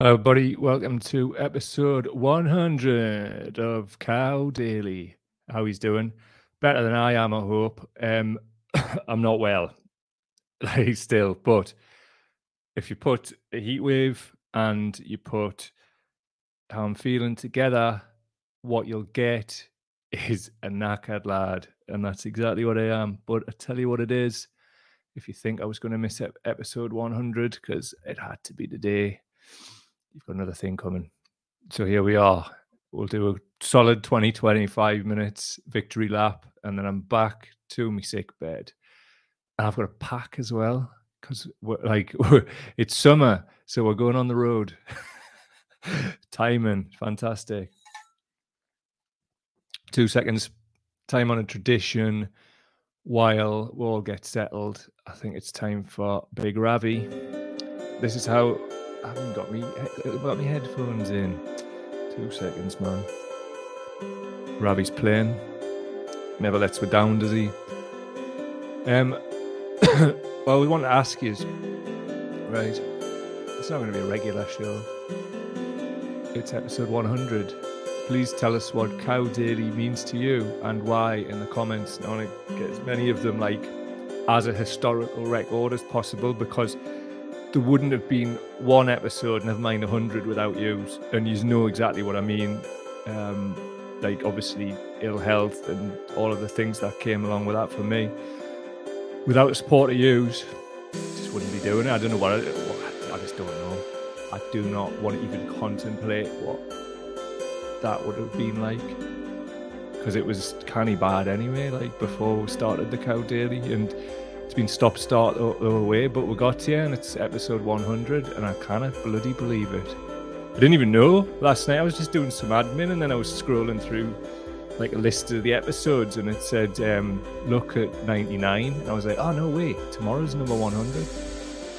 Hello, buddy. Welcome to episode 100 of Cow Daily. How he's doing? Better than I am, I hope. Um, I'm not well, like still, but if you put a heat wave and you put how I'm feeling together, what you'll get is a knackered lad, and that's exactly what I am. But I tell you what it is. If you think I was going to miss episode 100, because it had to be today you've got another thing coming. So here we are. We'll do a solid 20, 25 minutes victory lap, and then I'm back to my sick bed. And I've got a pack as well because we're like it's summer, so we're going on the road. Timing, fantastic. Two seconds. Time on a tradition. While we all get settled, I think it's time for Big Ravi. This is how I haven't got me got me headphones in. Two seconds, man. Ravi's playing. Never lets me down, does he? Um. well, we want to ask you, right? It's not going to be a regular show. It's episode 100. Please tell us what Cow Daily means to you and why in the comments. I want to get as many of them like as a historical record as possible because there wouldn't have been one episode, never mind a hundred, without you. And you know exactly what I mean. Um, like obviously ill health and all of the things that came along with that for me. Without the support of you, just wouldn't be doing it. I don't know what I, what, I just don't know. I do not want to even contemplate what that would have been like because it was of bad anyway. Like before we started the cow daily and been stop start the, the way, but we got here and it's episode 100, and I cannot bloody believe it. I didn't even know last night. I was just doing some admin, and then I was scrolling through like a list of the episodes, and it said um, look at 99, and I was like, oh no way, tomorrow's number 100.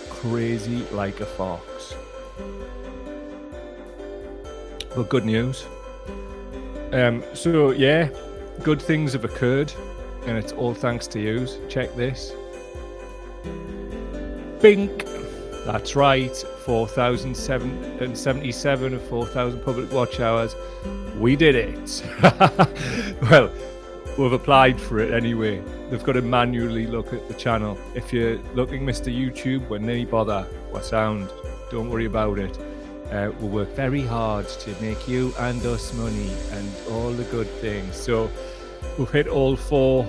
Crazy like a fox. But good news. Um, so yeah, good things have occurred, and it's all thanks to you. Check this. Bink. That's right, 4,077 of 4,000 public watch hours. We did it. well, we've applied for it anyway. They've got to manually look at the channel. If you're looking, Mr. YouTube, when they bother, what sound, don't worry about it. Uh, we'll work very hard to make you and us money and all the good things. So we've hit all four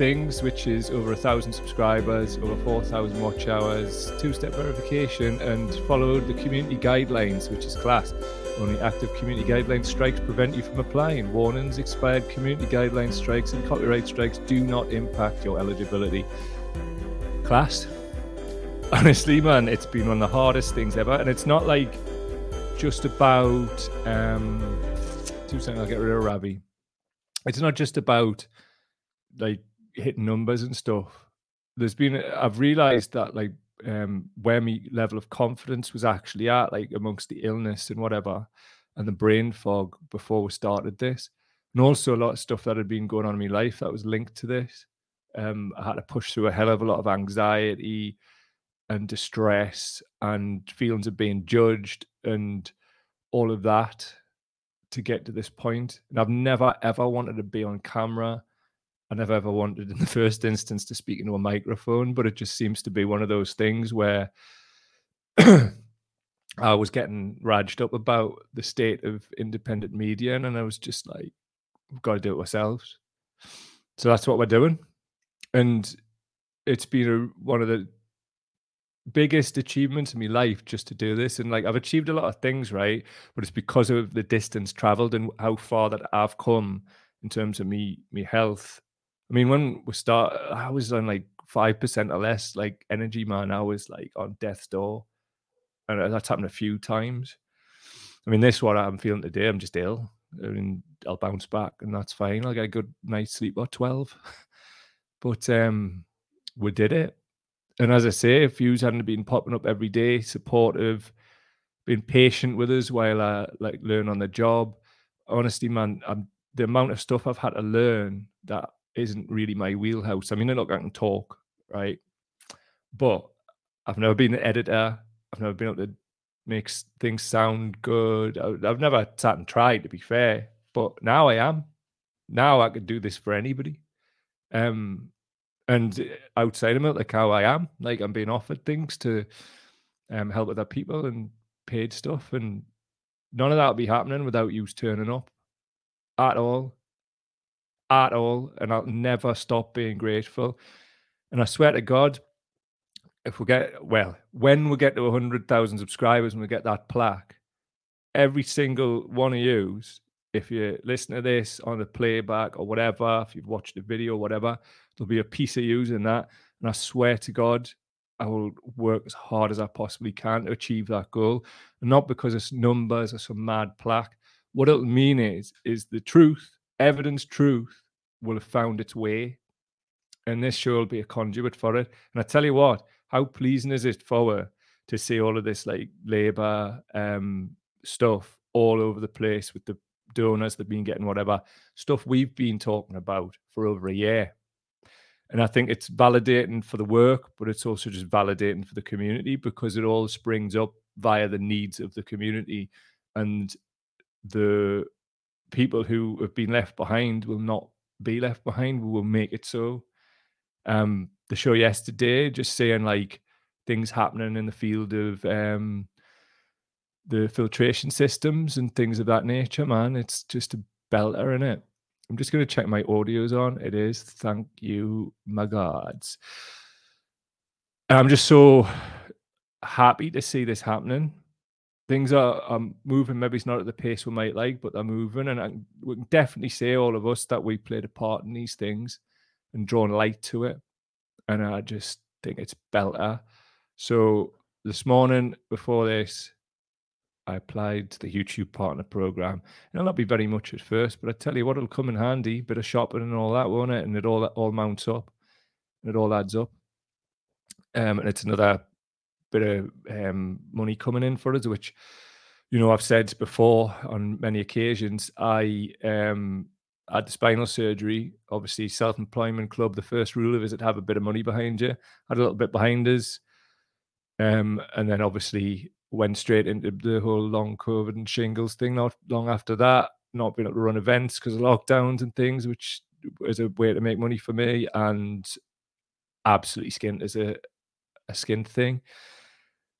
things, which is over a thousand subscribers, over 4,000 watch hours, two step verification, and followed the community guidelines, which is class. Only active community guideline strikes prevent you from applying. Warnings, expired community guideline strikes, and copyright strikes do not impact your eligibility. Class. Honestly, man, it's been one of the hardest things ever, and it's not like just about. Um, two seconds, I'll get rid of Ravi. It's not just about like hitting numbers and stuff, there's been I've realized that like um where my level of confidence was actually at, like amongst the illness and whatever, and the brain fog before we started this, and also a lot of stuff that had been going on in my life that was linked to this. Um, I had to push through a hell of a lot of anxiety and distress and feelings of being judged and all of that to get to this point. And I've never ever wanted to be on camera. I never ever wanted in the first instance to speak into a microphone, but it just seems to be one of those things where I was getting raged up about the state of independent media, and I was just like, we've got to do it ourselves. So that's what we're doing. And it's been a, one of the biggest achievements in my life just to do this. And like I've achieved a lot of things, right? But it's because of the distance traveled and how far that I've come in terms of me, me health I mean, when we start, I was on like five percent or less, like energy man. I was like on death's door, and that's happened a few times. I mean, this is what I'm feeling today. I'm just ill. I mean, I'll bounce back, and that's fine. I'll get a good night's sleep or twelve. but um, we did it, and as I say, if you hadn't been popping up every day, supportive, being patient with us while I like learn on the job. Honestly, man, I'm the amount of stuff I've had to learn that isn't really my wheelhouse. I mean, I look, I can talk, right? But I've never been an editor. I've never been able to makes things sound good. I've never sat and tried, to be fair, but now I am. Now I could do this for anybody. Um, and outside of it, like how I am, like I'm being offered things to um, help other people and paid stuff, and none of that would be happening without you turning up at all, at all. And I'll never stop being grateful. And I swear to God, if we get well, when we get to hundred thousand subscribers and we get that plaque, every single one of yous, if you listen to this on the playback or whatever, if you've watched the video, whatever, there'll be a piece of yous in that. And I swear to God, I will work as hard as I possibly can to achieve that goal. And not because it's numbers or some mad plaque. What it'll mean is, is the truth, evidence truth, will have found its way. And this show will be a conduit for it. And I tell you what, how pleasing is it for her to see all of this like labor um, stuff all over the place with the donors that have been getting whatever stuff we've been talking about for over a year. And I think it's validating for the work, but it's also just validating for the community because it all springs up via the needs of the community. And the people who have been left behind will not be left behind. We will make it so. Um, the show yesterday, just saying like things happening in the field of um, the filtration systems and things of that nature, man. It's just a belter in it. I'm just going to check my audio's on. It is. Thank you, my gods. I'm just so happy to see this happening. Things are moving. Maybe it's not at the pace we might like, but they're moving. And I, we can definitely say, all of us, that we played a part in these things and drawn light to it. And I just think it's belter. So this morning before this, I applied to the YouTube partner program. It'll not be very much at first, but I tell you what, it'll come in handy. Bit of shopping and all that, won't it? And it all all mounts up, and it all adds up. Um, and it's another bit of um, money coming in for us, which you know I've said before on many occasions. I um, had the spinal surgery. Obviously, self-employment club. The first rule of it is to have a bit of money behind you. Had a little bit behind us, um, and then obviously went straight into the whole long COVID and shingles thing. Not long after that, not being able to run events because of lockdowns and things, which is a way to make money for me, and absolutely skint as a a skin thing.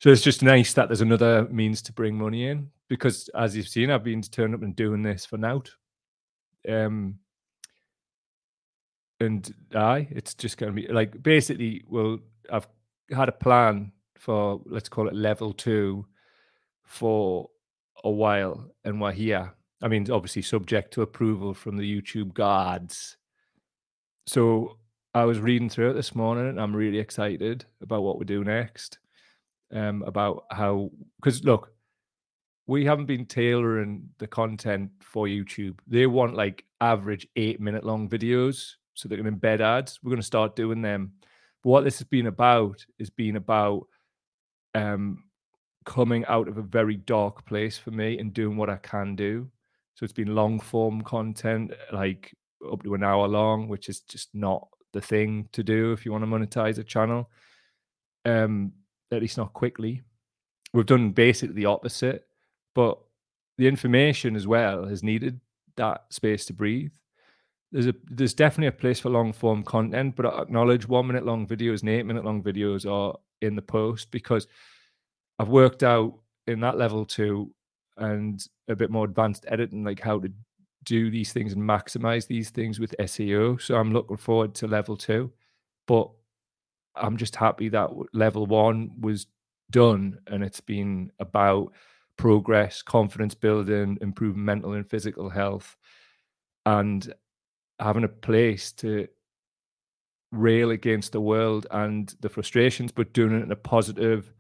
So it's just nice that there's another means to bring money in because, as you've seen, I've been turning up and doing this for now. Um, and I, it's just going to be like basically, well, I've had a plan for let's call it level two for a while and we're here. I mean, obviously subject to approval from the YouTube guards. So I was reading through it this morning and I'm really excited about what we do next. Um, about how because look, we haven't been tailoring the content for YouTube. They want like average eight minute long videos so they can embed ads. We're going to start doing them. But what this has been about is being about um, coming out of a very dark place for me and doing what I can do. So it's been long form content, like up to an hour long, which is just not the thing to do if you want to monetize a channel. Um, at least not quickly. We've done basically the opposite, but the information as well has needed that space to breathe. There's a there's definitely a place for long form content, but I acknowledge one minute long videos and eight minute long videos are in the post because I've worked out in that level two and a bit more advanced editing, like how to do these things and maximize these things with SEO. So I'm looking forward to level two, but I'm just happy that level one was done and it's been about progress, confidence building, improving mental and physical health, and having a place to rail against the world and the frustrations, but doing it in a positive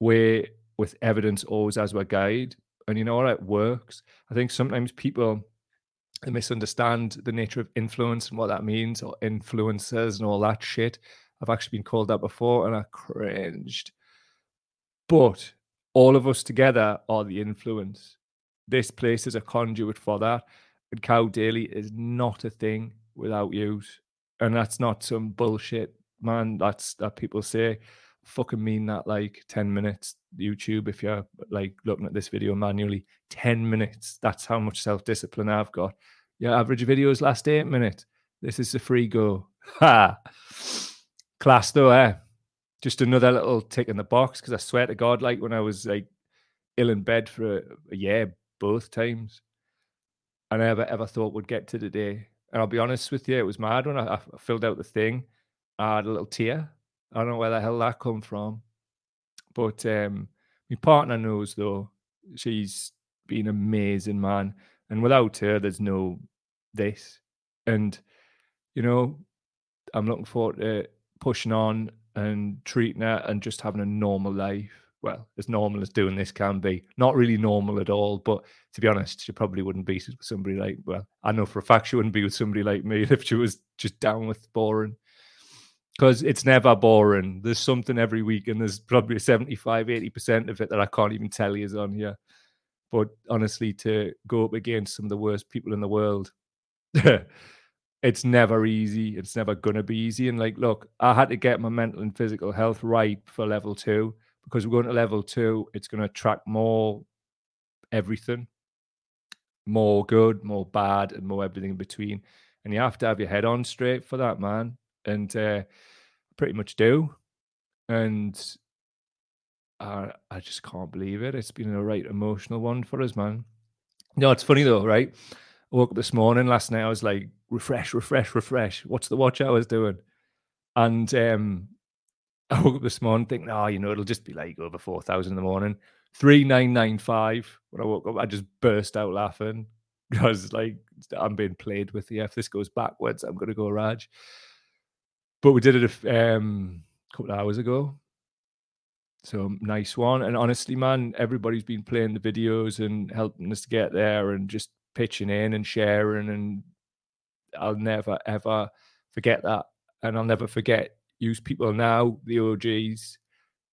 way with evidence always as our guide. And you know what? It works. I think sometimes people misunderstand the nature of influence and what that means, or influencers and all that shit. I've actually been called that before and I cringed. But all of us together are the influence. This place is a conduit for that. And Cow Daily is not a thing without you and that's not some bullshit, man. That's that people say. fucking mean that like 10 minutes YouTube if you're like looking at this video manually 10 minutes that's how much self-discipline I've got your average videos last 8 minutes this is the free go ha class though eh just another little tick in the box because I swear to God like when I was like ill in bed for a, a year both times I never ever thought would get to the day and I'll be honest with you it was mad when I, I filled out the thing I had a little tear I don't know where the hell that come from. But um, my partner knows though. She's been an amazing, man. And without her, there's no this. And you know, I'm looking forward to pushing on and treating it and just having a normal life. Well, as normal as doing this can be. Not really normal at all, but to be honest, she probably wouldn't be with somebody like well, I know for a fact she wouldn't be with somebody like me if she was just down with boring because it's never boring. There's something every week, and there's probably 75, 80% of it that I can't even tell you is on here. But honestly, to go up against some of the worst people in the world, it's never easy. It's never to be easy. And like, look, I had to get my mental and physical health right for level two because we're going to level two. It's to attract more everything, more good, more bad, and more everything in between. And you have to have your head on straight for that, man. And uh, pretty much do. And I, I just can't believe it. It's been a right emotional one for us, man. No, it's funny though, right? I woke up this morning, last night, I was like, refresh, refresh, refresh. What's the watch I was doing? And um, I woke up this morning thinking, oh, you know, it'll just be like over 4,000 in the morning. 3995. When I woke up, I just burst out laughing because, like, I'm being played with. Yeah, if this goes backwards, I'm going to go Raj. But we did it a um, couple of hours ago. So nice one. And honestly, man, everybody's been playing the videos and helping us to get there and just pitching in and sharing. And I'll never, ever forget that. And I'll never forget use people now, the OGs,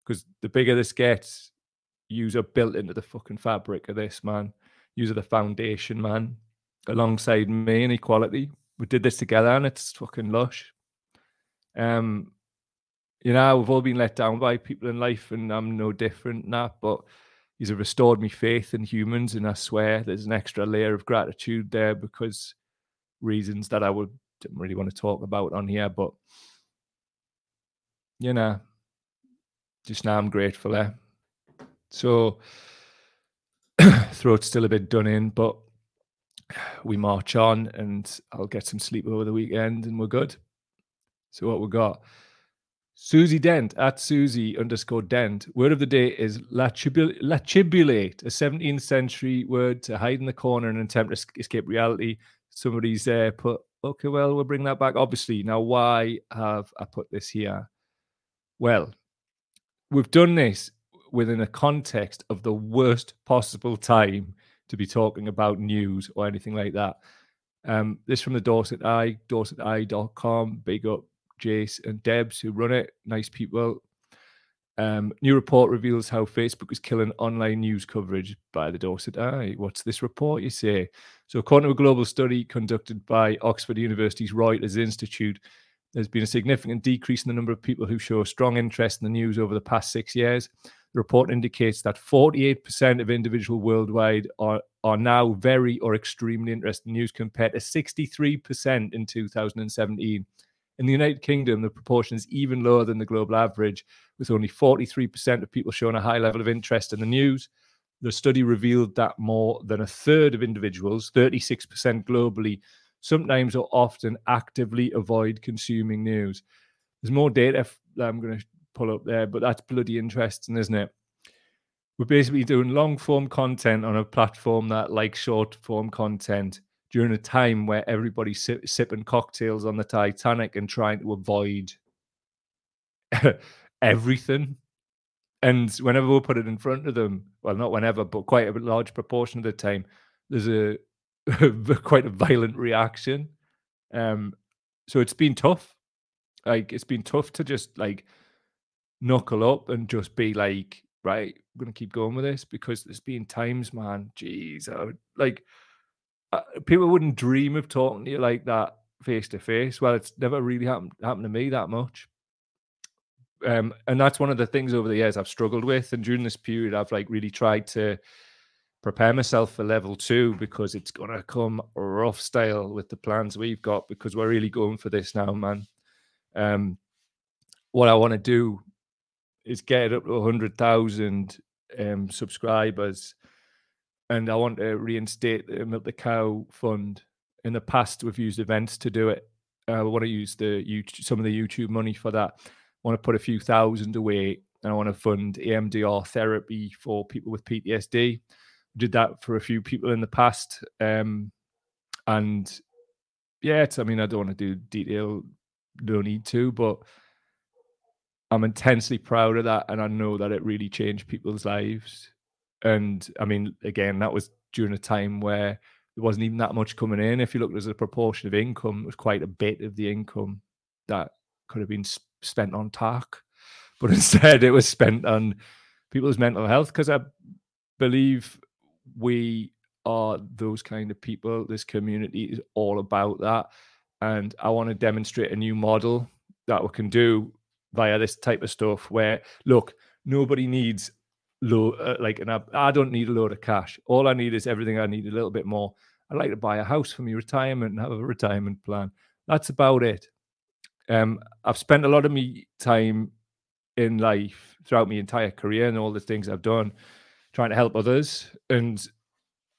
because the bigger this gets, use are built into the fucking fabric of this, man. Use are the foundation, man. Alongside me and equality. We did this together and it's fucking lush. Um, you know, we've all been let down by people in life, and I'm no different that. But he's restored me faith in humans, and I swear there's an extra layer of gratitude there because reasons that I would didn't really want to talk about on here, but you know, just now I'm grateful. Eh? So throat's still a bit done in, but we march on and I'll get some sleep over the weekend and we're good. So what we got? Susie Dent at Susie underscore Dent. Word of the day is latibulate, a 17th century word to hide in the corner and attempt to escape reality. Somebody's uh, put, okay, well, we'll bring that back. Obviously, now why have I put this here? Well, we've done this within a context of the worst possible time to be talking about news or anything like that. Um, this from the Dorset Eye, dorseteye.com. Big up Jace and Debs, who run it. Nice people. Um, new report reveals how Facebook is killing online news coverage by the Dorset Eye. What's this report, you say? So, according to a global study conducted by Oxford University's Reuters Institute, there's been a significant decrease in the number of people who show strong interest in the news over the past six years. The report indicates that 48% of individuals worldwide are, are now very or extremely interested in news compared to 63% in 2017. In the United Kingdom, the proportion is even lower than the global average, with only 43% of people showing a high level of interest in the news. The study revealed that more than a third of individuals, 36% globally, sometimes or often actively avoid consuming news. There's more data that I'm going to pull up there, but that's bloody interesting, isn't it? We're basically doing long form content on a platform that likes short form content during a time where everybody's si- sipping cocktails on the Titanic and trying to avoid everything. And whenever we put it in front of them, well, not whenever, but quite a large proportion of the time, there's a quite a violent reaction. Um, so it's been tough. Like it's been tough to just like knuckle up and just be like, right, I'm gonna keep going with this because there's been times, man, jeez, I would, like people wouldn't dream of talking to you like that face to face. Well, it's never really happened happened to me that much. Um, and that's one of the things over the years I've struggled with. And during this period, I've like really tried to prepare myself for level two because it's gonna come rough style with the plans we've got because we're really going for this now, man. Um, what I want to do is get up to hundred thousand um, subscribers, and I want to reinstate the Milk the Cow Fund. In the past, we've used events to do it. I want to use the YouTube, some of the YouTube money for that. I want to put a few thousand away, and I want to fund EMDR therapy for people with PTSD. Did that for a few people in the past, um, and yeah, I mean, I don't want to do detail, don't need to, but I'm intensely proud of that, and I know that it really changed people's lives. And I mean, again, that was during a time where there wasn't even that much coming in. If you looked as a proportion of income, it was quite a bit of the income that could have been spent on talk, but instead it was spent on people's mental health. Because I believe we are those kind of people. This community is all about that, and I want to demonstrate a new model that we can do via this type of stuff where look nobody needs low uh, like and I, I don't need a load of cash. All i need is everything. I need a little bit more. I'd like to buy a house for my retirement and have a retirement plan. That's about it. Um i've spent a lot of my time in life throughout my entire career and all the things i've done trying to help others. And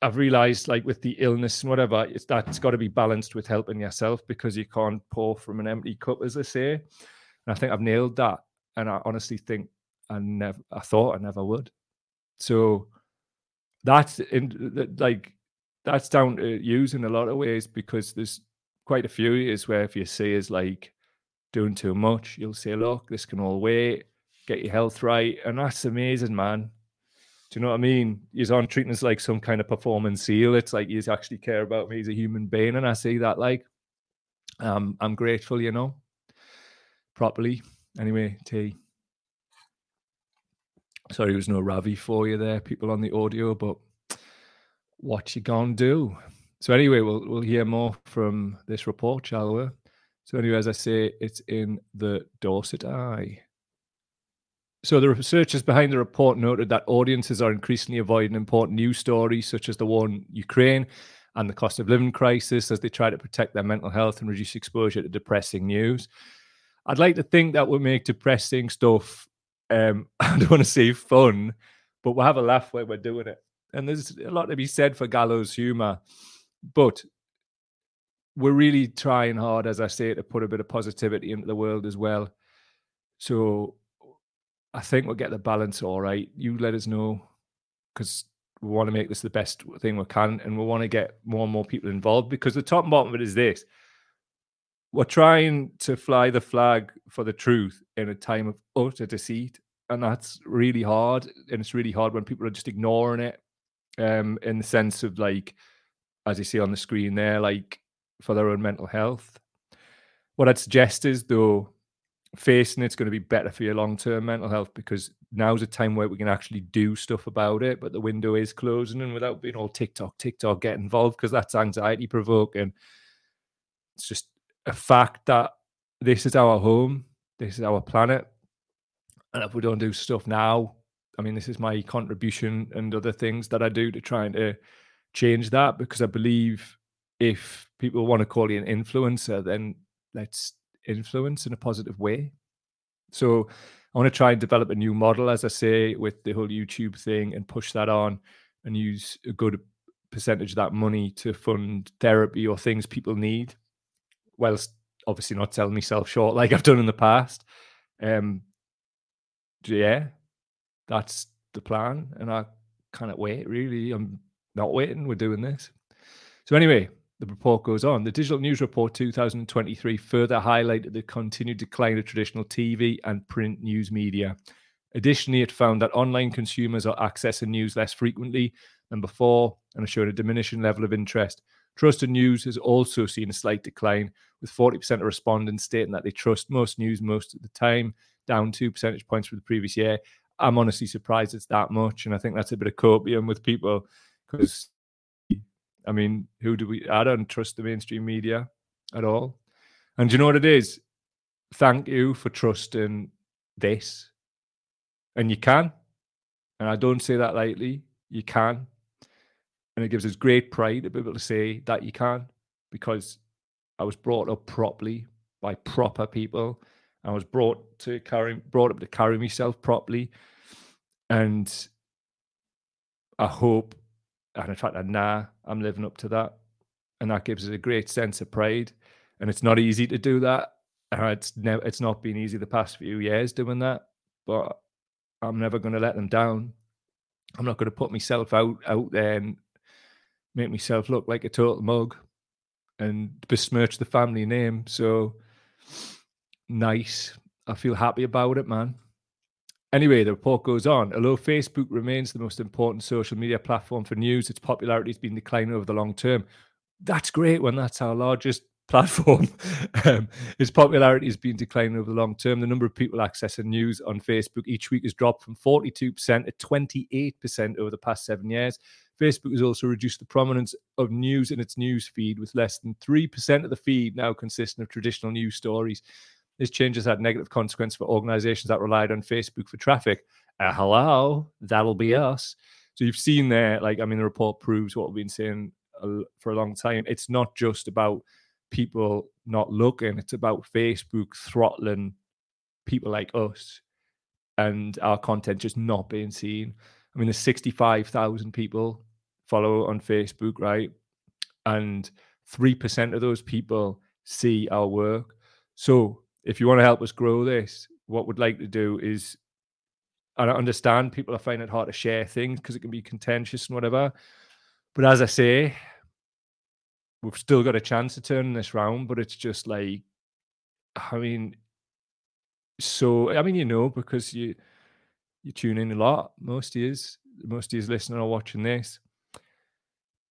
I've realized, like with the illness and whatever, it's that's got to be balanced with helping yourself because you can't pour from an empty cup, as they say. And I think I've nailed that. And I honestly think I never, I thought I never would. So that's in like that's down to use in a lot of ways because there's quite a few years where if you see is like doing too much, you'll say, look, this can all wait, get your health right. And that's amazing, man. Do you know what I mean? He's on treating us like some kind of performance seal. It's like he's actually care about me He's a human being. And I see that like um, I'm grateful, you know properly. Anyway, T. Sorry, there was no Ravi for you there, people on the audio, but what you gonna do? So anyway, we'll we'll hear more from this report, shall we? So anyway, as I say, it's in the Dorset Eye. So the researchers behind the report noted that audiences are increasingly avoiding important news stories such as the war in Ukraine and the cost of living crisis as they try to protect their mental health and reduce exposure to depressing news. I'd like to think that would make depressing stuff. Um, I don't want to say fun, but we'll have a laugh when we're doing it. And there's a lot to be said for gallows humor, but we're really trying hard, as I say, to put a bit of positivity into the world as well. So I think we'll get the balance all right. You let us know because we want to make this the best thing we can, and we want to get more and more people involved. Because the top and bottom of it is this: we're trying to fly the flag for the truth in a time of utter deceit and that's really hard and it's really hard when people are just ignoring it um in the sense of like as you see on the screen there like for their own mental health. What i'd suggest is though facing it's going to be better for your long-term mental health because now's a time where we can actually do stuff about it but the window is closing and without being all tiktok tiktok get involved because that's anxiety provoking it's just a fact that this is our home, this is our planet, and if we don't do stuff now, I mean, this is my contribution and other things that I do to trying to uh, change that because I believe if people want to call you an influencer, then let's influence in a positive way. So I want to try and develop a new model, as I say, with the whole YouTube thing and push that on and use a good percentage of that money to fund therapy or things people need whilst obviously not selling myself short like I've done in the past. Um, yeah, that's the plan, and I cannot wait. Really, I'm not waiting. We're doing this. So anyway, the report goes on. The Digital News Report 2023 further highlighted the continued decline of traditional TV and print news media. Additionally, it found that online consumers are accessing news less frequently than before and are showing a diminishing level of interest. Trusted news has also seen a slight decline, with 40% of respondents stating that they trust most news most of the time, down two percentage points from the previous year. I'm honestly surprised it's that much. And I think that's a bit of copium with people because, I mean, who do we? I don't trust the mainstream media at all. And you know what it is? Thank you for trusting this. And you can. And I don't say that lightly. You can. And it gives us great pride to be able to say that you can because I was brought up properly by proper people. I was brought to carry brought up to carry myself properly. And I hope, and in fact, nah, I'm living up to that. And that gives us a great sense of pride. And it's not easy to do that. it's never it's not been easy the past few years doing that. But I'm never going to let them down. I'm not going to put myself out out there and make myself look like a total mug and besmirch the family name. So nice. I feel happy about it, man. Anyway, the report goes on. Although Facebook remains the most important social media platform for news, its popularity has been declining over the long term. That's great when that's our largest platform. um, its popularity has been declining over the long term. The number of people accessing news on Facebook each week has dropped from 42% to 28% over the past seven years. Facebook has also reduced the prominence of news in its news feed, with less than 3% of the feed now consisting of traditional news stories. This change has had negative consequence for organizations that relied on Facebook for traffic. Uh, hello, that'll be us. So you've seen there, like, I mean, the report proves what we've been saying for a long time. It's not just about people not looking. It's about Facebook throttling people like us and our content just not being seen. I mean, there's 65,000 people follow on Facebook, right? And 3% of those people see our work. So if you want to help us grow this, what we'd like to do is, and I understand people are finding it hard to share things because it can be contentious and whatever. But as I say, we've still got a chance of turning this round, but it's just like, I mean, so I mean, you know, because you you tune in a lot. Most of you, most you listening or watching this.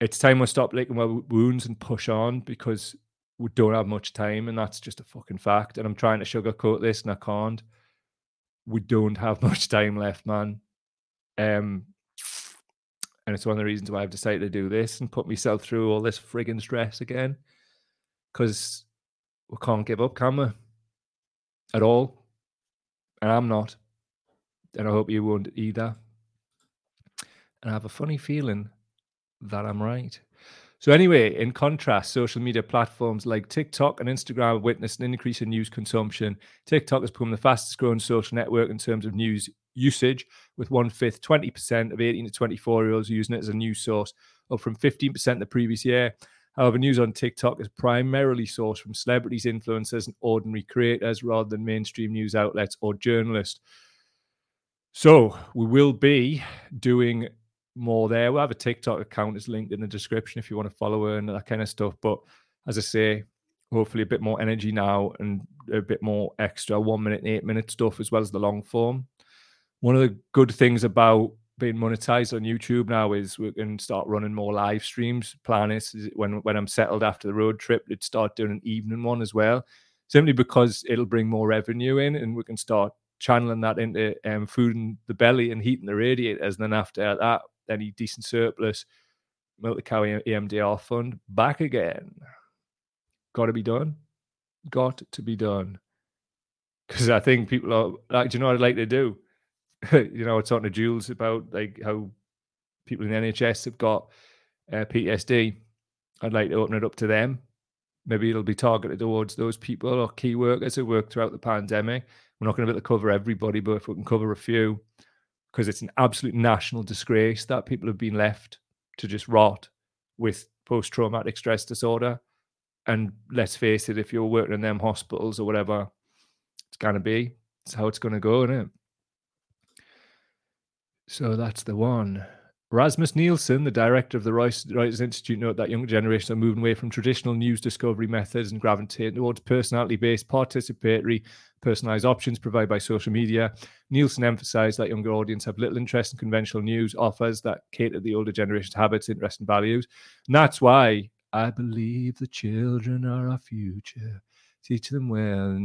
It's time we stop licking our wounds and push on because we don't have much time, and that's just a fucking fact. And I'm trying to sugarcoat this, and I can't. We don't have much time left, man. Um, and it's one of the reasons why I've decided to do this and put myself through all this frigging stress again. Because we can't give up, can we? At all. And I'm not. And I hope you won't either. And I have a funny feeling that I'm right. So, anyway, in contrast, social media platforms like TikTok and Instagram have witnessed an increase in news consumption. TikTok has become the fastest growing social network in terms of news usage, with one fifth, 20% of 18 to 24 year olds using it as a news source, up from 15% the previous year. However, news on TikTok is primarily sourced from celebrities, influencers, and ordinary creators rather than mainstream news outlets or journalists. So, we will be doing more there. We'll have a TikTok account, it's linked in the description if you want to follow her and that kind of stuff. But as I say, hopefully a bit more energy now and a bit more extra one minute, eight minute stuff as well as the long form one of the good things about being monetized on YouTube now is we can start running more live streams. Plan is, when when I'm settled after the road trip, to start doing an evening one as well, simply because it'll bring more revenue in, and we can start channeling that into um, food in the belly and heating the radiators. And then after that, any decent surplus, milk the cow EMDR fund back again. Got to be done. Got to be done. Because I think people are like, do you know what I'd like to do? you know, I was talking to Jules about like how people in the NHS have got uh, PTSD. I'd like to open it up to them. Maybe it'll be targeted towards those people or key workers who work throughout the pandemic. We're not going to be able to cover everybody, but if we can cover a few, because it's an absolute national disgrace that people have been left to just rot with post traumatic stress disorder. And let's face it, if you're working in them hospitals or whatever, it's going to be. It's how it's going to go, isn't it? So that's the one. Rasmus Nielsen, the director of the Reuters Institute, noted that younger generations are moving away from traditional news discovery methods and gravitating towards personality-based, participatory, personalized options provided by social media. Nielsen emphasized that younger audience have little interest in conventional news offers that cater to the older generation's habits, interests, and values. And that's why I believe the children are our future. Teach them well.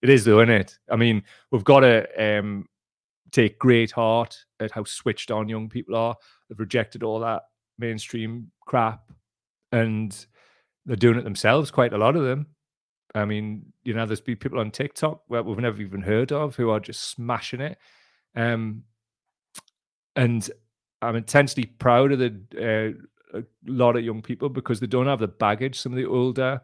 It is though, isn't it? I mean, we've got to um, take great heart at how switched on young people are. They've rejected all that mainstream crap, and they're doing it themselves. Quite a lot of them. I mean, you know, there's people on TikTok where we've never even heard of who are just smashing it. Um, and I'm intensely proud of the uh, a lot of young people because they don't have the baggage some of the older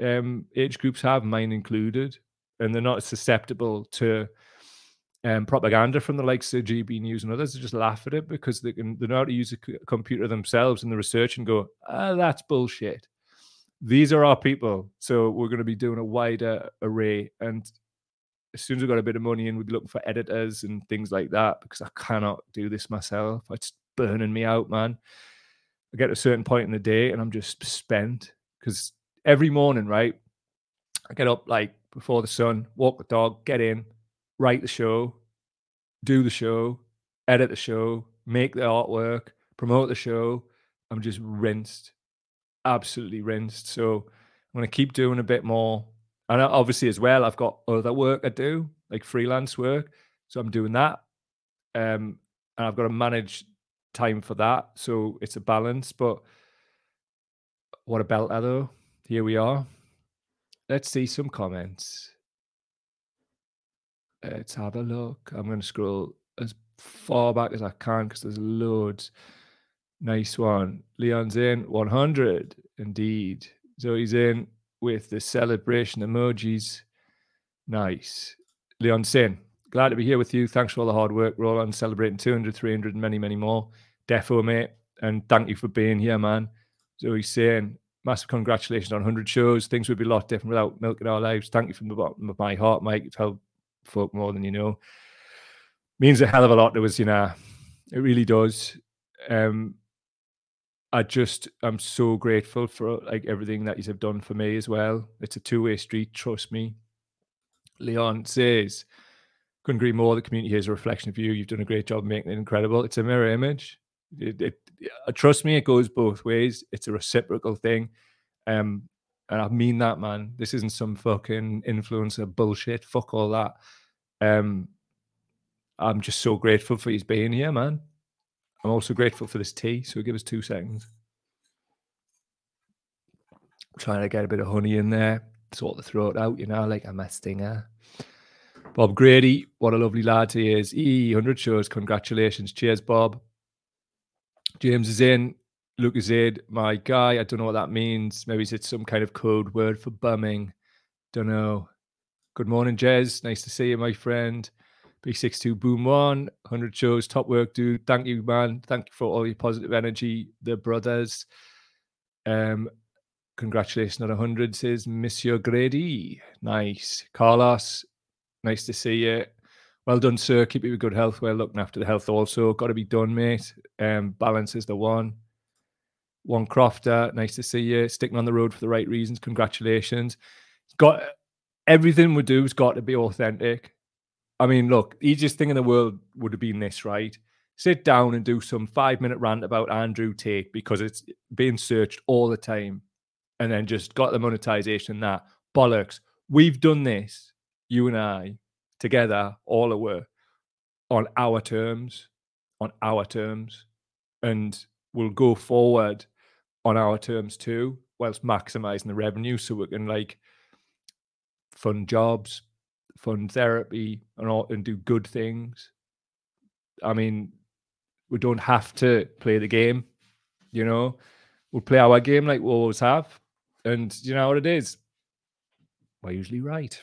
um, age groups have, mine included, and they're not susceptible to um, propaganda from the likes of GB News and others. They just laugh at it because they can they know how to use a computer themselves in the research and go, ah, that's bullshit. These are our people, so we're going to be doing a wider array. And as soon as we've got a bit of money in, we'd looking for editors and things like that because I cannot do this myself. It's burning me out, man. I get a certain point in the day and I'm just spent because every morning, right? I get up like before the sun, walk the dog, get in, write the show, do the show, edit the show, make the artwork, promote the show. I'm just rinsed, absolutely rinsed. So I'm going to keep doing a bit more. And obviously, as well, I've got other work I do, like freelance work. So I'm doing that. Um, and I've got to manage time for that. So it's a balance. But what a belter, though. Here we are. Let's see some comments. Uh, Let's have a look. I'm going to scroll as far back as I can because there's loads. Nice one. Leon's in 100. Indeed. Zoe's in with the celebration emojis. Nice. Leon's in. Glad to be here with you. Thanks for all the hard work. On celebrating 200, 300, and many, many more. Defo, mate. And thank you for being here, man. Zoe's saying, massive congratulations on 100 shows. Things would be a lot different without Milk in Our Lives. Thank you from the bottom of my heart, Mike. You've helped folk more than you know. Means a hell of a lot to us, you know. It really does. Um, I just I'm so grateful for like everything that you have done for me as well. It's a two way street, trust me. Leon says, couldn't agree more. The community is a reflection of you. You've done a great job making it incredible. It's a mirror image. It, it, trust me, it goes both ways. It's a reciprocal thing. Um, and I mean that, man. This isn't some fucking influencer bullshit. Fuck all that. Um, I'm just so grateful for his being here, man. I'm also grateful for this tea. So give us two seconds. I'm trying to get a bit of honey in there, sort the throat out, you know, like a mastinger. Bob Grady, what a lovely lad he is. E 100 shows. Congratulations. Cheers, Bob. James is in. Is in. My guy, I don't know what that means. Maybe it's some kind of code word for bumming. Don't know. Good morning, Jez. Nice to see you, my friend. B62 Boom One, 100 shows, top work, dude. Thank you, man. Thank you for all your positive energy. The brothers. Um, congratulations on 100, says Monsieur Grady. Nice. Carlos, nice to see you. Well done, sir. Keep you with good health. Well looking after the health also. Got to be done, mate. Um, balance is the one. One Crofter, nice to see you. Sticking on the road for the right reasons. Congratulations. Got everything we do has got to be authentic. I mean, look, easiest thing in the world would have been this, right? Sit down and do some five minute rant about Andrew Tate because it's being searched all the time, and then just got the monetization. That bollocks. We've done this, you and I, together all over on our terms, on our terms, and we'll go forward on our terms too, whilst maximizing the revenue so we can like fund jobs, fund therapy, and all and do good things. I mean, we don't have to play the game, you know. We'll play our game like we always have. And you know what it is? We're usually right.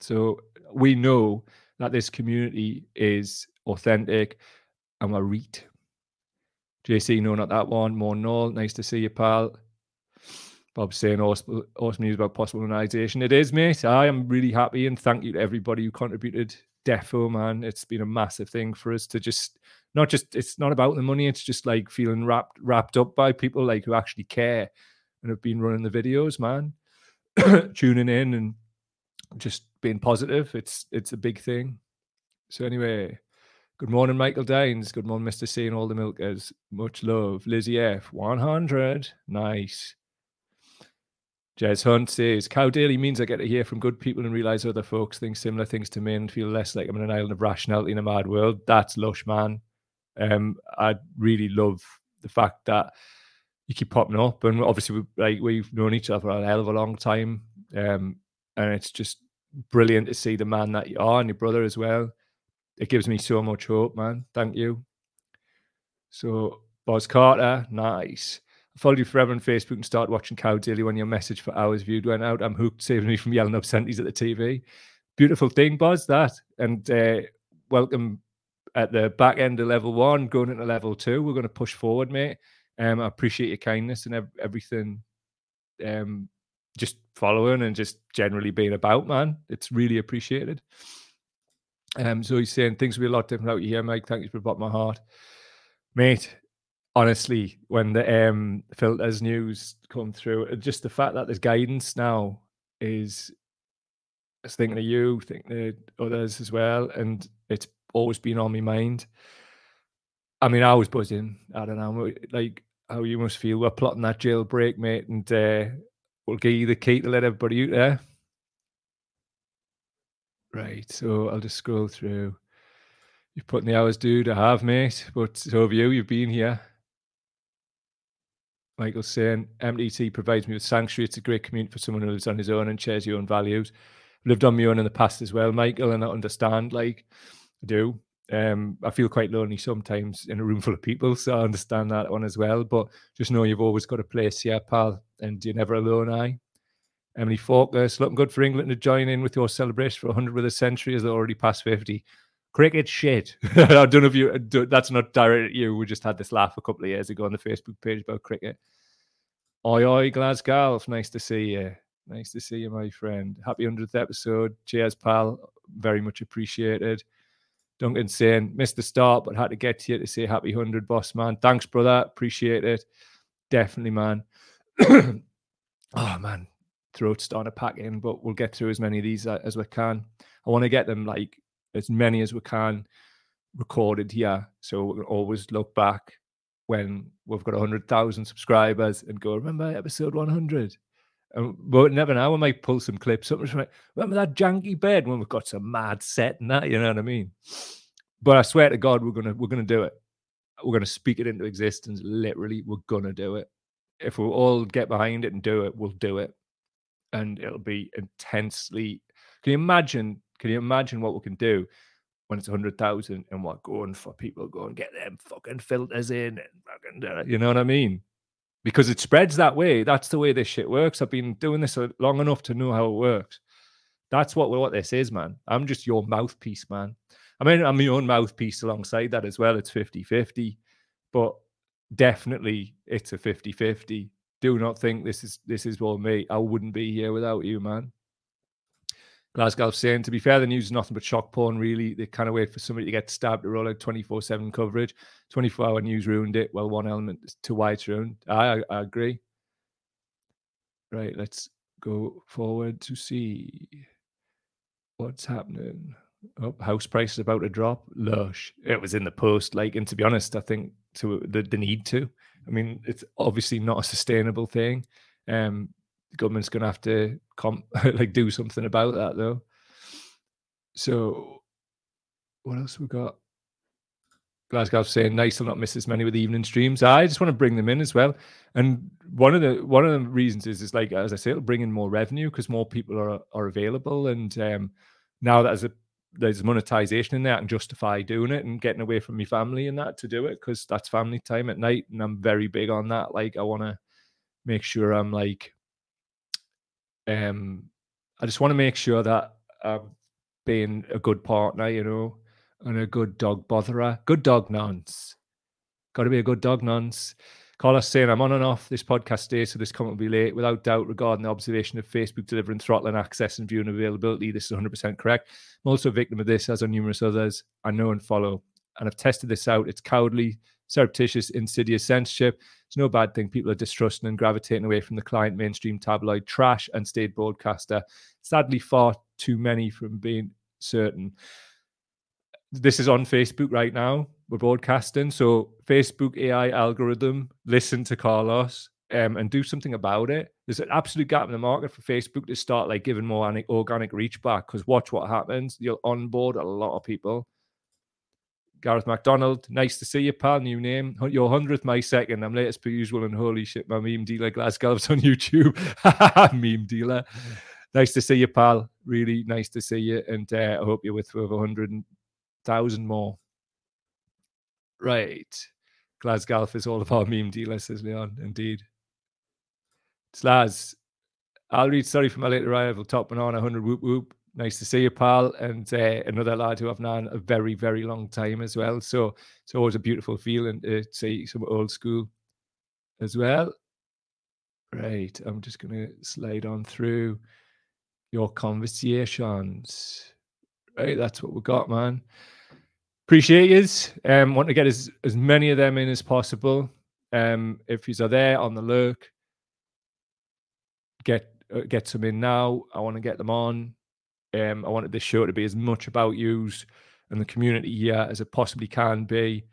So we know that this community is authentic and we're reet. JC, no, not that one. More null. Nice to see you, pal. Bob saying awesome, awesome news about possible monetization. It is, mate. I am really happy and thank you to everybody who contributed. Defo, man. It's been a massive thing for us to just not just it's not about the money, it's just like feeling wrapped wrapped up by people like who actually care and have been running the videos, man. Tuning in and just being positive. It's it's a big thing. So anyway, good morning, Michael Dines. Good morning, Mr. C and all the milkers. Much love. Lizzie F. 100. Nice. Jez Hunt says, Cow Daily means I get to hear from good people and realize other folks think similar things to me and feel less like I'm in an island of rationality in a mad world. That's lush, man. Um, I really love the fact that you keep popping up. And obviously, we, like we've known each other for a hell of a long time Um, and it's just brilliant to see the man that you are and your brother as well. It gives me so much hope, man. Thank you. So, Boz Carter, nice. I followed you forever on Facebook and started watching Cow Daily when your message for hours viewed went out. I'm hooked, saving me from yelling obscenities at the TV. Beautiful thing, Boz, that. And uh, welcome at the back end of level one, going into level two. We're going to push forward, mate. Um, I appreciate your kindness and ev- everything. Um, just following and just generally being about, man. It's really appreciated. Um, so he's saying things will be a lot different out here, Mike. Thank you for about my heart, mate. Honestly, when the um, filters news come through, uh, just the fact that there's guidance now is, I was thinking of you, thinking of others as well, and it's always been on my mind. I mean, I was buzzing. I don't know, like how you must feel. We're plotting that jailbreak, mate, and uh, we'll give you the key to let everybody out there. Right, so I'll just scroll through. You've put in the hours, dude. I have, mate. But so have you. You've been here. Michael's saying MDT provides me with sanctuary. It's a great community for someone who lives on his own and shares your own values. lived on my own in the past as well, Michael, and I understand. Like, I do. Um, I feel quite lonely sometimes in a room full of people, so I understand that one as well. But just know you've always got a place here, pal, and you're never alone. I, Emily Focus, looking good for England to join in with your celebration for 100 with a century as they already past 50. Cricket shit. I don't know if you. Uh, that's not directed at you. We just had this laugh a couple of years ago on the Facebook page about cricket. Oi, oi, Glasgow. Nice to see you. Nice to see you, my friend. Happy 100th episode. Cheers, pal. Very much appreciated. Duncan saying, missed the start, but had to get here to say happy 100, boss man. Thanks, brother. Appreciate it. Definitely, man. oh, man. Throat's starting to pack in, but we'll get through as many of these uh, as we can. I want to get them like as many as we can recorded here. So we can always look back when we've got 100,000 subscribers and go, remember episode 100? And but never know, we might pull some clips. Like, remember that janky bed when we've got some mad set and that, you know what I mean? But I swear to God, we're gonna we're gonna do it. We're gonna speak it into existence. Literally, we're gonna do it. If we all get behind it and do it, we'll do it. And it'll be intensely. Can you imagine? Can you imagine what we can do when it's 100,000 and what going for people going, get them fucking filters in and fucking, you know what I mean? because it spreads that way. That's the way this shit works. I've been doing this long enough to know how it works. That's what what this is, man. I'm just your mouthpiece, man. I mean, I'm your own mouthpiece alongside that as well. It's 50 50, but definitely it's a 50 50. Do not think this is this is all me. I wouldn't be here without you, man. Glasgow saying, to be fair, the news is nothing but shock porn, really. They kind of wait for somebody to get stabbed to roll out 24 7 coverage. 24 hour news ruined it. Well, one element to why it's ruined. I, I, agree. Right, let's go forward to see what's happening. Oh, house price is about to drop. Lush. It was in the post. Like, and to be honest, I think to the, the need to. I mean, it's obviously not a sustainable thing. Um, the government's going to have to come like do something about that though. So, what else we got? Glasgow saying nice to not miss as many with evening streams. I just want to bring them in as well. And one of the one of the reasons is is like as I say, it'll bring in more revenue because more people are are available. And um, now that as a there's monetization in there, and justify doing it and getting away from my family and that to do it because that's family time at night, and I'm very big on that. Like I want to make sure I'm like um, I just want to make sure that I'm being a good partner, you know, and a good dog botherer, good dog nonce. Got to be a good dog nonce. Carlos saying I'm on and off this podcast day, so this comment will be late. Without doubt, regarding the observation of Facebook delivering throttling access and viewing availability, this is 100% correct. I'm also a victim of this, as are numerous others I know and follow. And I've tested this out. It's cowardly, surreptitious, insidious censorship. It's no bad thing. People are distrusting and gravitating away from the client mainstream tabloid trash and state broadcaster. Sadly, far too many from being certain. This is on Facebook right now. We're broadcasting. So, Facebook AI algorithm, listen to Carlos um, and do something about it. There's an absolute gap in the market for Facebook to start like giving more organic reach back because watch what happens. You'll onboard a lot of people Gareth McDonald, nice to see you, pal. New name. Your 100th, my second. I'm latest per usual, and holy shit, my meme dealer Glasgow's on YouTube. meme dealer. nice to see you, pal. Really nice to see you. And uh, I hope you're with over 100,000 more. Right. Glasgow is all about meme dealer, says Leon. Indeed. Slaz, I'll read sorry for my late arrival. Top and on 100 whoop whoop. Nice to see you, pal. And uh, another lad who I've known a very, very long time as well. So it's always a beautiful feeling to see some old school as well. Right. I'm just going to slide on through your conversations. Right. That's what we got, man. Appreciate yous. Um, want to get as, as many of them in as possible. Um, if you are there on the lurk, get uh, get some in now. I want to get them on. Um, I wanted this show to be as much about yous and the community here as it possibly can be.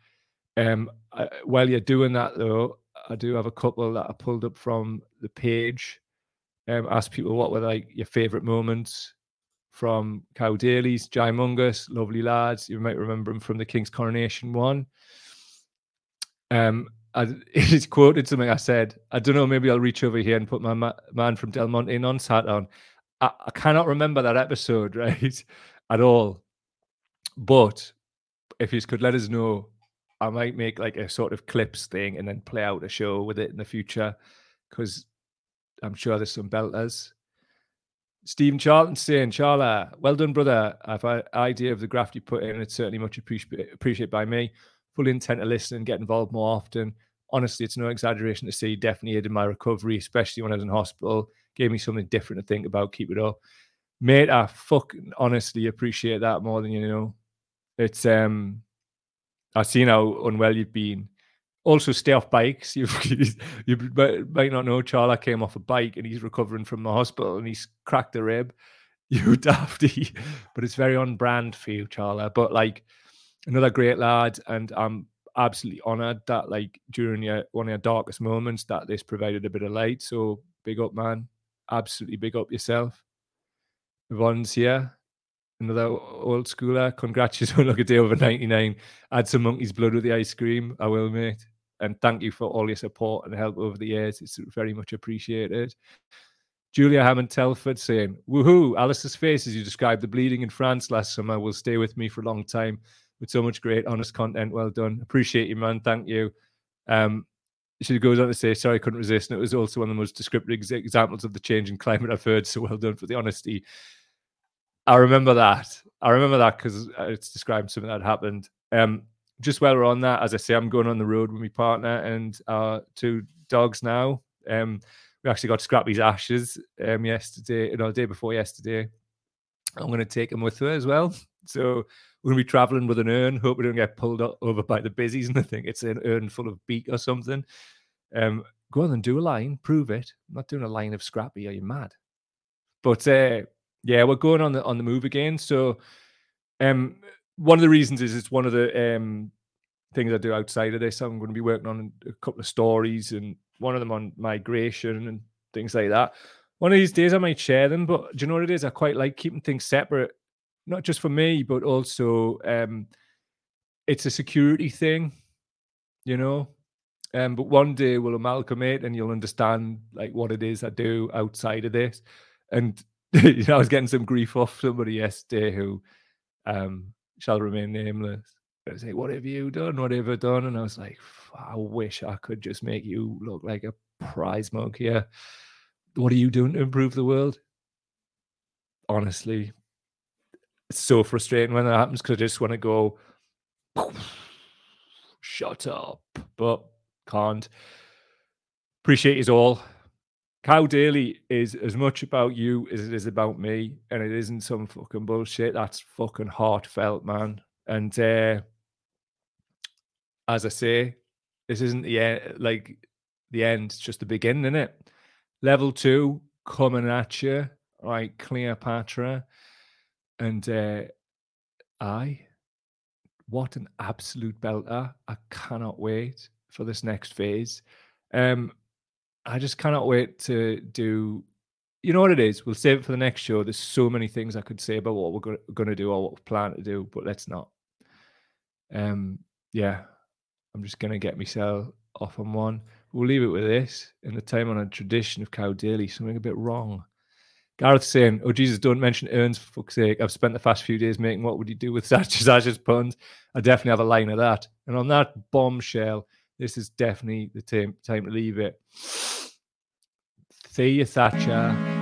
Um, I, while you're doing that, though, I do have a couple that I pulled up from the page. Um, ask people what were like your favourite moments from Cow Daily's, Jai Mungus, lovely lads. You might remember him from the King's Coronation one. Um, I, he's quoted something I said. I don't know. Maybe I'll reach over here and put my ma- man from Del Monte in on sat on. I, I cannot remember that episode, right, at all. But if you could let us know, I might make like a sort of clips thing and then play out a show with it in the future because I'm sure there's some belters. Stephen Charlton saying, Charla, well done, brother. I've an idea of the graft you put in. It's certainly much appreciated appreciated by me. Full intent to listen and get involved more often. Honestly, it's no exaggeration to say definitely aided my recovery, especially when I was in hospital. Gave me something different to think about. Keep it up. Mate, I fucking honestly appreciate that more than you know. It's um I've seen how unwell you've been also stay off bikes. You you might not know Charla came off a bike and he's recovering from the hospital and he's cracked a rib. You dafty, but it's very on brand for you, Charla. But like another great lad, and I'm absolutely honoured that like during your one of your darkest moments that this provided a bit of light. So big up, man. Absolutely big up yourself. Yvonne's here. Another old schooler. Congratulations on like a day over 99. Add some monkey's blood with the ice cream. I will, mate and thank you for all your support and help over the years. It's very much appreciated. Julia Hammond Telford saying, Woohoo, Alice's face as you described the bleeding in France last summer will stay with me for a long time with so much great, honest content. Well done. Appreciate you, man. Thank you. Um, she goes on to say, Sorry, I couldn't resist. And it was also one of the most descriptive examples of the changing climate I've heard. So well done for the honesty. I remember that. I remember that because it's described something that happened. Um, just while we're on that, as I say, I'm going on the road with my partner and our two dogs now. Um, we actually got Scrappy's ashes um, yesterday, no, the day before yesterday. I'm going to take him with her as well. So we're going to be traveling with an urn. Hope we don't get pulled up over by the busies and I think it's an urn full of beak or something. Um, go on and do a line, prove it. I'm not doing a line of Scrappy. Are you mad? But uh, yeah, we're going on the on the move again. So um, one of the reasons is it's one of the um, things I do outside of this. I'm going to be working on a couple of stories, and one of them on migration and things like that. One of these days, I might share them. But do you know what it is? I quite like keeping things separate, not just for me, but also um, it's a security thing, you know. Um, but one day we'll amalgamate, and you'll understand like what it is I do outside of this. And you know, I was getting some grief off somebody yesterday who um shall remain nameless. I was like, what have you done? What have you done? And I was like, I wish I could just make you look like a prize here. What are you doing to improve the world? Honestly, it's so frustrating when that happens because I just want to go, shut up, but can't. Appreciate you all. Cow Daily is as much about you as it is about me, and it isn't some fucking bullshit. That's fucking heartfelt, man. And uh, as I say, this isn't the end, like the end, it's just the beginning, isn't it? Level two coming at you, right? Cleopatra, and uh, I. What an absolute belter! I cannot wait for this next phase. Um, I just cannot wait to do. You know what it is? We'll save it for the next show. There's so many things I could say about what we're going to do or what we plan to do, but let's not. Um, yeah, I'm just going to get myself off on one. We'll leave it with this. In the time on a tradition of Cow Daily, something a bit wrong. Gareth saying, "Oh Jesus, don't mention Ernst for fuck's sake." I've spent the past few days making what would you do with Thatcher's ashes puns. I definitely have a line of that. And on that bombshell, this is definitely the time time to leave it. See you, Thatcher.